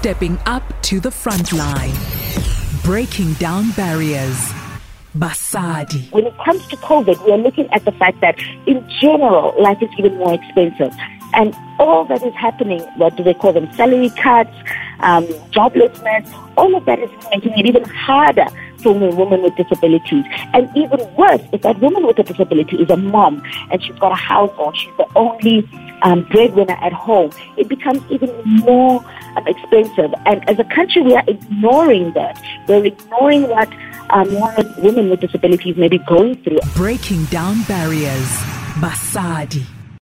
stepping up to the front line, breaking down barriers. Basadi. When it comes to COVID, we are looking at the fact that in general, life is even more expensive. And all that is happening, what do they call them, salary cuts, um, joblessness, all of that is making it even harder for a woman with disabilities. And even worse, if that woman with a disability is a mom and she's got a household, she's the only um, breadwinner at home, it becomes even more expensive. And as a country, we are ignoring that. We're ignoring what um, women with disabilities may be going through. Breaking down barriers. Basadi.